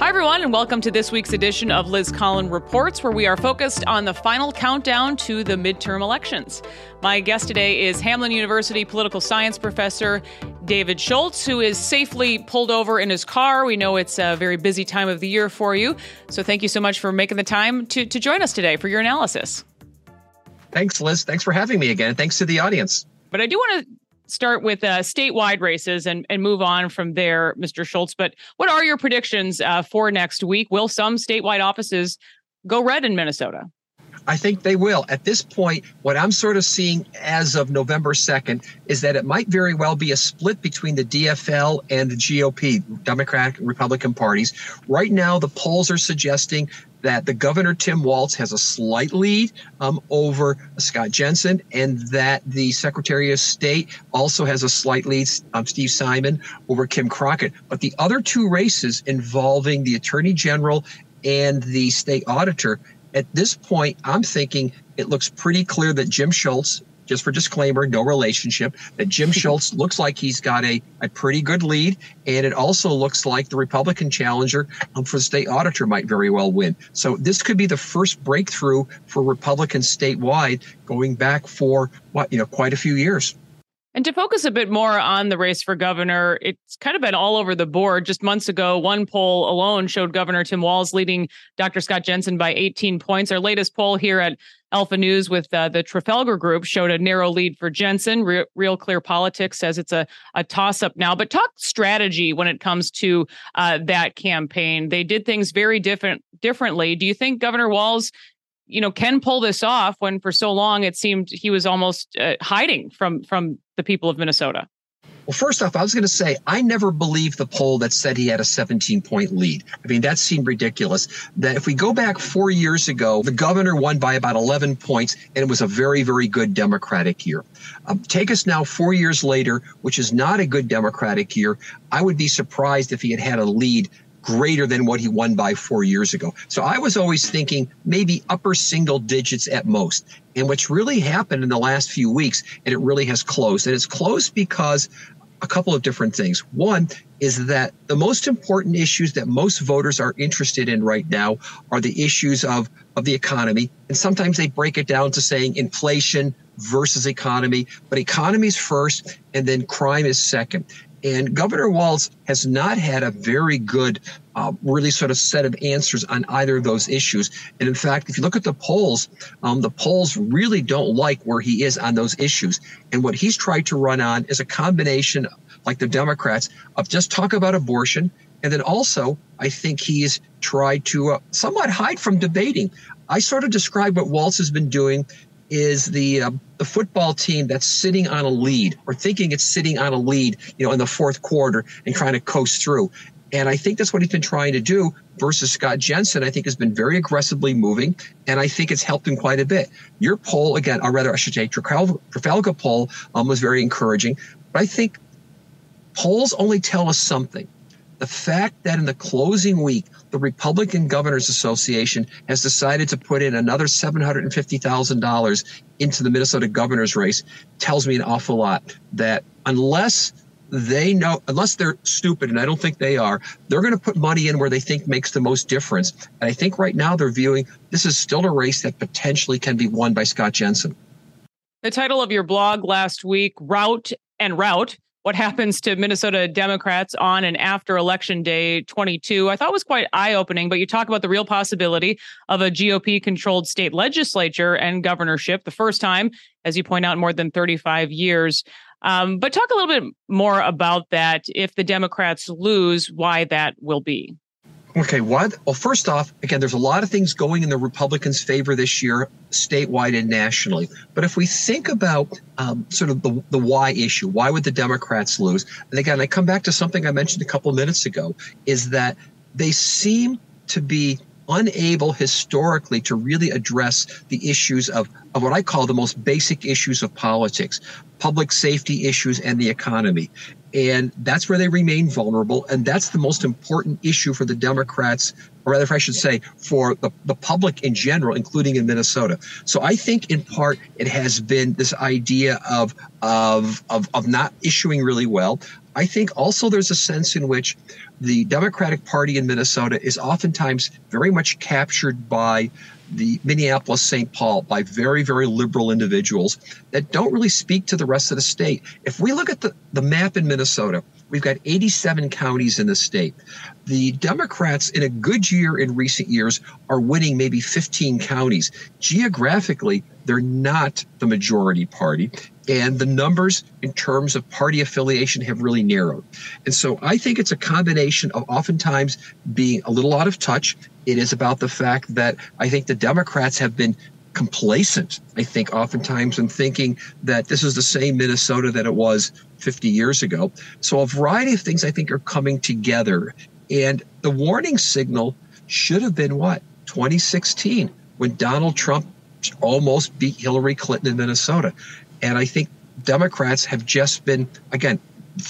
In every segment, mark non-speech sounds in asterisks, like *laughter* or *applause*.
Hi, everyone, and welcome to this week's edition of Liz Collin Reports, where we are focused on the final countdown to the midterm elections. My guest today is Hamline University political science professor David Schultz, who is safely pulled over in his car. We know it's a very busy time of the year for you. So thank you so much for making the time to, to join us today for your analysis. Thanks, Liz. Thanks for having me again. Thanks to the audience. But I do want to start with uh, statewide races and, and move on from there, Mr. Schultz. But what are your predictions uh, for next week? Will some statewide offices go red in Minnesota? I think they will. At this point, what I'm sort of seeing as of November 2nd is that it might very well be a split between the DFL and the GOP, Democratic and Republican parties. Right now, the polls are suggesting that the governor Tim Walz has a slight lead um, over Scott Jensen, and that the Secretary of State also has a slight lead, um, Steve Simon, over Kim Crockett. But the other two races involving the Attorney General and the state auditor, at this point, I'm thinking it looks pretty clear that Jim Schultz just for disclaimer, no relationship, that Jim *laughs* Schultz looks like he's got a, a pretty good lead. And it also looks like the Republican challenger um, for the state auditor might very well win. So this could be the first breakthrough for Republicans statewide going back for what, you know, quite a few years. And to focus a bit more on the race for governor, it's kind of been all over the board. Just months ago, one poll alone showed Governor Tim Walz leading Dr. Scott Jensen by 18 points. Our latest poll here at Alpha News with uh, the Trafalgar Group showed a narrow lead for Jensen. Re- Real Clear Politics says it's a, a toss up now. But talk strategy when it comes to uh, that campaign. They did things very different differently. Do you think Governor Walz you know can pull this off when for so long it seemed he was almost uh, hiding from from the people of Minnesota? Well, first off, I was going to say I never believed the poll that said he had a 17 point lead. I mean, that seemed ridiculous. That if we go back four years ago, the governor won by about 11 points, and it was a very, very good Democratic year. Um, take us now four years later, which is not a good Democratic year. I would be surprised if he had had a lead greater than what he won by four years ago. So I was always thinking maybe upper single digits at most. And what's really happened in the last few weeks, and it really has closed, and it's closed because a couple of different things. One is that the most important issues that most voters are interested in right now are the issues of, of the economy. And sometimes they break it down to saying inflation versus economy, but economy is first and then crime is second. And Governor Walz has not had a very good, uh, really sort of set of answers on either of those issues. And in fact, if you look at the polls, um, the polls really don't like where he is on those issues. And what he's tried to run on is a combination, like the Democrats, of just talk about abortion. And then also, I think he's tried to uh, somewhat hide from debating. I sort of describe what Walz has been doing is the uh, the football team that's sitting on a lead or thinking it's sitting on a lead, you know, in the fourth quarter and trying to coast through. And I think that's what he's been trying to do versus Scott Jensen, I think has been very aggressively moving. And I think it's helped him quite a bit. Your poll, again, or rather, I should say, Trafalgar poll um, was very encouraging. But I think polls only tell us something. The fact that in the closing week, the Republican Governors Association has decided to put in another $750,000 into the Minnesota governor's race tells me an awful lot that unless they know, unless they're stupid, and I don't think they are, they're going to put money in where they think makes the most difference. And I think right now they're viewing this is still a race that potentially can be won by Scott Jensen. The title of your blog last week, Route and Route, what happens to Minnesota Democrats on and after election day 22, I thought was quite eye opening. But you talk about the real possibility of a GOP controlled state legislature and governorship, the first time, as you point out, more than 35 years. Um, but talk a little bit more about that. If the Democrats lose, why that will be. Okay, what? Well, first off, again, there's a lot of things going in the Republicans' favor this year, statewide and nationally. But if we think about um, sort of the, the why issue, why would the Democrats lose? And again, I come back to something I mentioned a couple minutes ago, is that they seem to be unable historically to really address the issues of, of what I call the most basic issues of politics, public safety issues and the economy. And that's where they remain vulnerable. And that's the most important issue for the Democrats, or rather, if I should say, for the, the public in general, including in Minnesota. So I think in part it has been this idea of, of, of, of not issuing really well. I think also there's a sense in which the Democratic Party in Minnesota is oftentimes very much captured by the Minneapolis St. Paul by very, very liberal individuals that don't really speak to the rest of the state. If we look at the, the map in Minnesota, we've got 87 counties in the state. The Democrats, in a good year in recent years, are winning maybe 15 counties. Geographically, they're not the majority party. And the numbers in terms of party affiliation have really narrowed. And so I think it's a combination of oftentimes being a little out of touch. It is about the fact that I think the Democrats have been complacent, I think, oftentimes in thinking that this is the same Minnesota that it was 50 years ago. So a variety of things I think are coming together. And the warning signal should have been what? 2016, when Donald Trump almost beat Hillary Clinton in Minnesota. And I think Democrats have just been, again,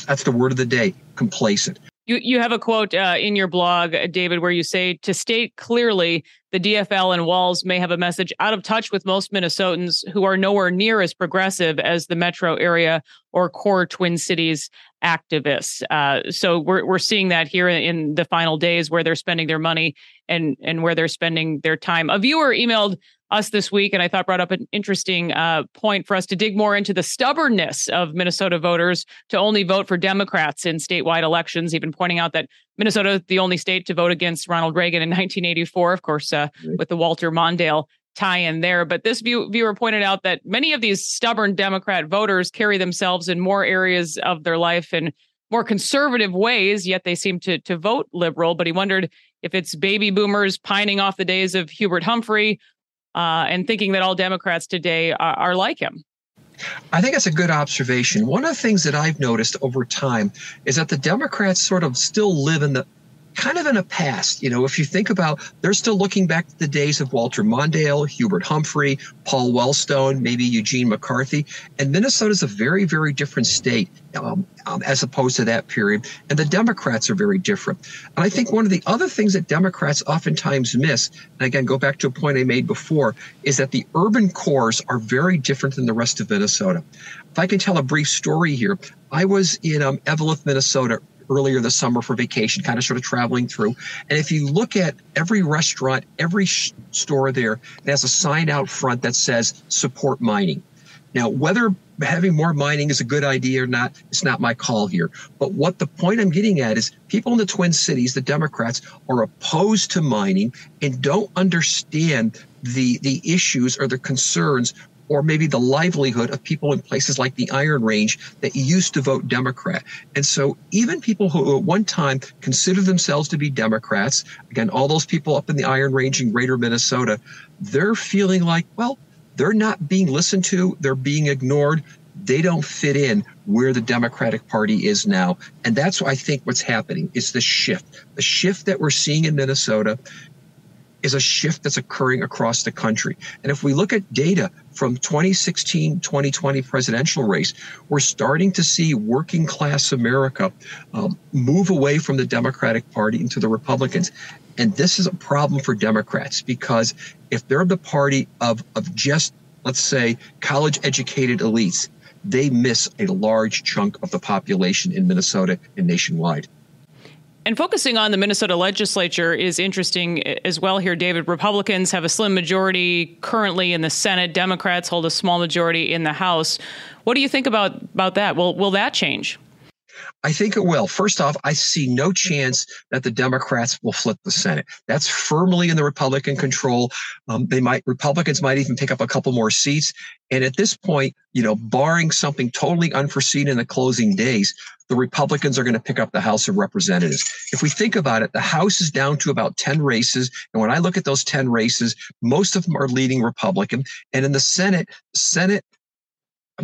that's the word of the day, complacent. You, you have a quote uh, in your blog, David, where you say to state clearly the DFL and Walz may have a message out of touch with most Minnesotans who are nowhere near as progressive as the metro area or core Twin Cities activists. Uh, so we're we're seeing that here in the final days where they're spending their money and and where they're spending their time. A viewer emailed us this week, and I thought brought up an interesting uh, point for us to dig more into the stubbornness of Minnesota voters to only vote for Democrats in statewide elections. Even pointing out that Minnesota, is the only state to vote against Ronald Reagan in 1984, of course, uh, with the Walter Mondale tie in there. But this view, viewer pointed out that many of these stubborn Democrat voters carry themselves in more areas of their life in more conservative ways, yet they seem to to vote liberal. But he wondered if it's baby boomers pining off the days of Hubert Humphrey uh, and thinking that all Democrats today are, are like him. I think that's a good observation. One of the things that I've noticed over time is that the Democrats sort of still live in the kind of in a past. You know, if you think about, they're still looking back to the days of Walter Mondale, Hubert Humphrey, Paul Wellstone, maybe Eugene McCarthy. And Minnesota's a very, very different state um, um, as opposed to that period. And the Democrats are very different. And I think one of the other things that Democrats oftentimes miss, and again, go back to a point I made before, is that the urban cores are very different than the rest of Minnesota. If I can tell a brief story here, I was in um, Eveleth, Minnesota earlier this summer for vacation, kind of sort of traveling through. And if you look at every restaurant, every sh- store there, it has a sign out front that says support mining. Now, whether having more mining is a good idea or not, it's not my call here. But what the point I'm getting at is people in the Twin Cities, the Democrats, are opposed to mining and don't understand the the issues or the concerns or maybe the livelihood of people in places like the Iron Range that used to vote Democrat. And so even people who at one time considered themselves to be Democrats, again, all those people up in the Iron Range in greater Minnesota, they're feeling like, well, they're not being listened to, they're being ignored. They don't fit in where the Democratic Party is now. And that's, I think, what's happening is the shift. The shift that we're seeing in Minnesota is a shift that's occurring across the country. And if we look at data from 2016 2020 presidential race, we're starting to see working class America um, move away from the Democratic Party into the Republicans. And this is a problem for Democrats because if they're the party of, of just, let's say, college educated elites, they miss a large chunk of the population in Minnesota and nationwide. And focusing on the Minnesota legislature is interesting as well here, David. Republicans have a slim majority currently in the Senate. Democrats hold a small majority in the House. What do you think about, about that? Will, will that change? I think it will. First off, I see no chance that the Democrats will flip the Senate. That's firmly in the Republican control. Um, they might Republicans might even pick up a couple more seats. And at this point, you know, barring something totally unforeseen in the closing days, the Republicans are going to pick up the House of Representatives. If we think about it, the House is down to about 10 races. And when I look at those 10 races, most of them are leading Republican. And in the Senate, Senate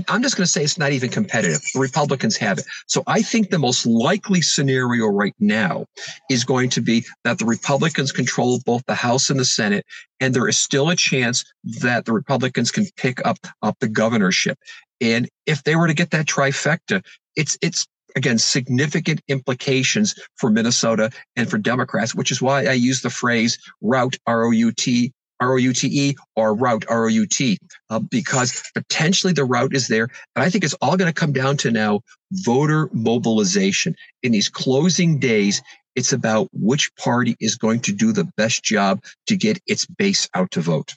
I'm just going to say it's not even competitive. The Republicans have it. So I think the most likely scenario right now is going to be that the Republicans control both the House and the Senate, and there is still a chance that the Republicans can pick up up the governorship. And if they were to get that trifecta, it's it's again significant implications for Minnesota and for Democrats, which is why I use the phrase route R O U T R-O-U-T-E or route R-O-U-T uh, because potentially the route is there. And I think it's all going to come down to now voter mobilization. In these closing days, it's about which party is going to do the best job to get its base out to vote.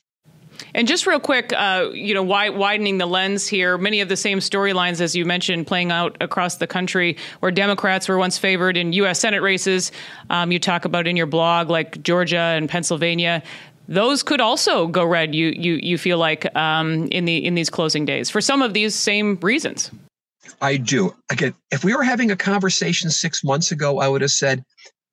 And just real quick, uh, you know, widening the lens here, many of the same storylines as you mentioned playing out across the country, where Democrats were once favored in U.S. Senate races. Um, you talk about in your blog, like Georgia and Pennsylvania. Those could also go red. You you you feel like um, in the in these closing days for some of these same reasons. I do. Again, if we were having a conversation six months ago, I would have said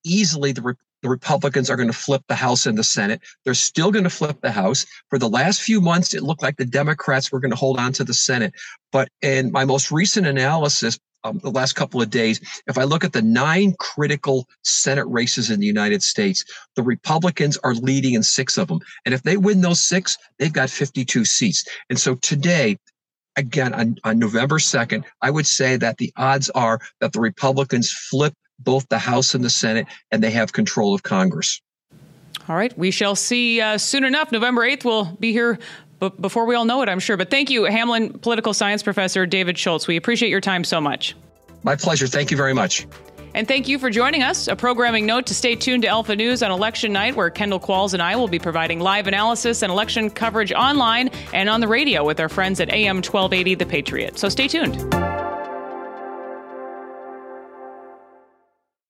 easily the, the Republicans are going to flip the House and the Senate. They're still going to flip the House. For the last few months, it looked like the Democrats were going to hold on to the Senate. But in my most recent analysis, um, the last couple of days, if I look at the nine critical Senate races in the United States, the Republicans are leading in six of them. And if they win those six, they've got 52 seats. And so today, again, on, on November 2nd, I would say that the odds are that the Republicans flip both the House and the Senate, and they have control of Congress. All right. We shall see uh, soon enough. November 8th, we'll be here b- before we all know it, I'm sure. But thank you, Hamline political science professor David Schultz. We appreciate your time so much. My pleasure. Thank you very much. And thank you for joining us. A programming note to stay tuned to Alpha News on election night, where Kendall Qualls and I will be providing live analysis and election coverage online and on the radio with our friends at AM 1280 The Patriot. So stay tuned.